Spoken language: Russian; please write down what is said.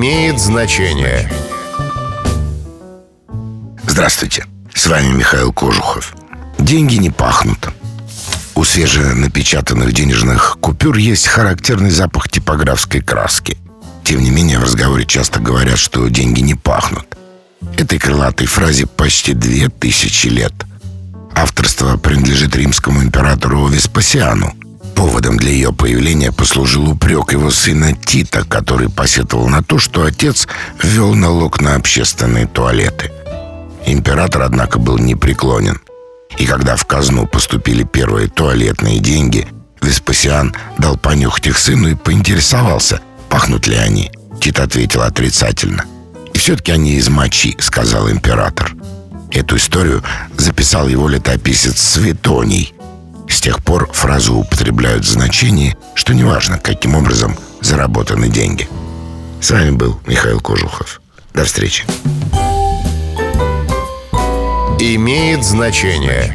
имеет значение. Здравствуйте, с вами Михаил Кожухов. Деньги не пахнут. У свеженапечатанных денежных купюр есть характерный запах типографской краски. Тем не менее, в разговоре часто говорят, что деньги не пахнут. Этой крылатой фразе почти две тысячи лет. Авторство принадлежит римскому императору Веспасиану. Поводом для ее появления послужил упрек его сына Тита, который посетовал на то, что отец ввел налог на общественные туалеты. Император, однако, был непреклонен. И когда в казну поступили первые туалетные деньги, Веспасиан дал понюхать их сыну и поинтересовался, пахнут ли они. Тит ответил отрицательно. «И все-таки они из мочи», — сказал император. Эту историю записал его летописец Светоний. С тех пор фразу употребляют в значении, что неважно, каким образом заработаны деньги. С вами был Михаил Кожухов. До встречи. Имеет значение.